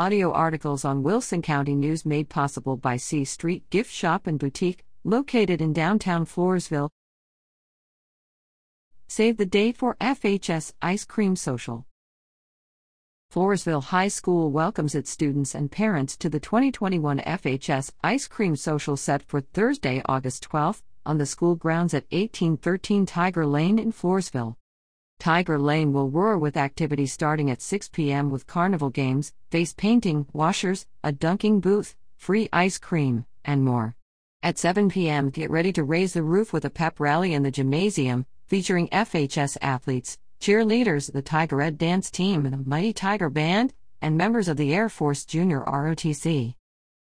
audio articles on Wilson County News made possible by C Street Gift Shop and Boutique, located in downtown Floresville. Save the date for FHS Ice Cream Social. Floresville High School welcomes its students and parents to the 2021 FHS Ice Cream Social set for Thursday, August 12, on the school grounds at 1813 Tiger Lane in Floresville. Tiger Lane will roar with activity starting at 6 p.m. with carnival games, face painting, washers, a dunking booth, free ice cream, and more. At 7 p.m., get ready to raise the roof with a pep rally in the gymnasium, featuring FHS athletes, cheerleaders, the Tigerette dance team, the Mighty Tiger Band, and members of the Air Force Junior ROTC.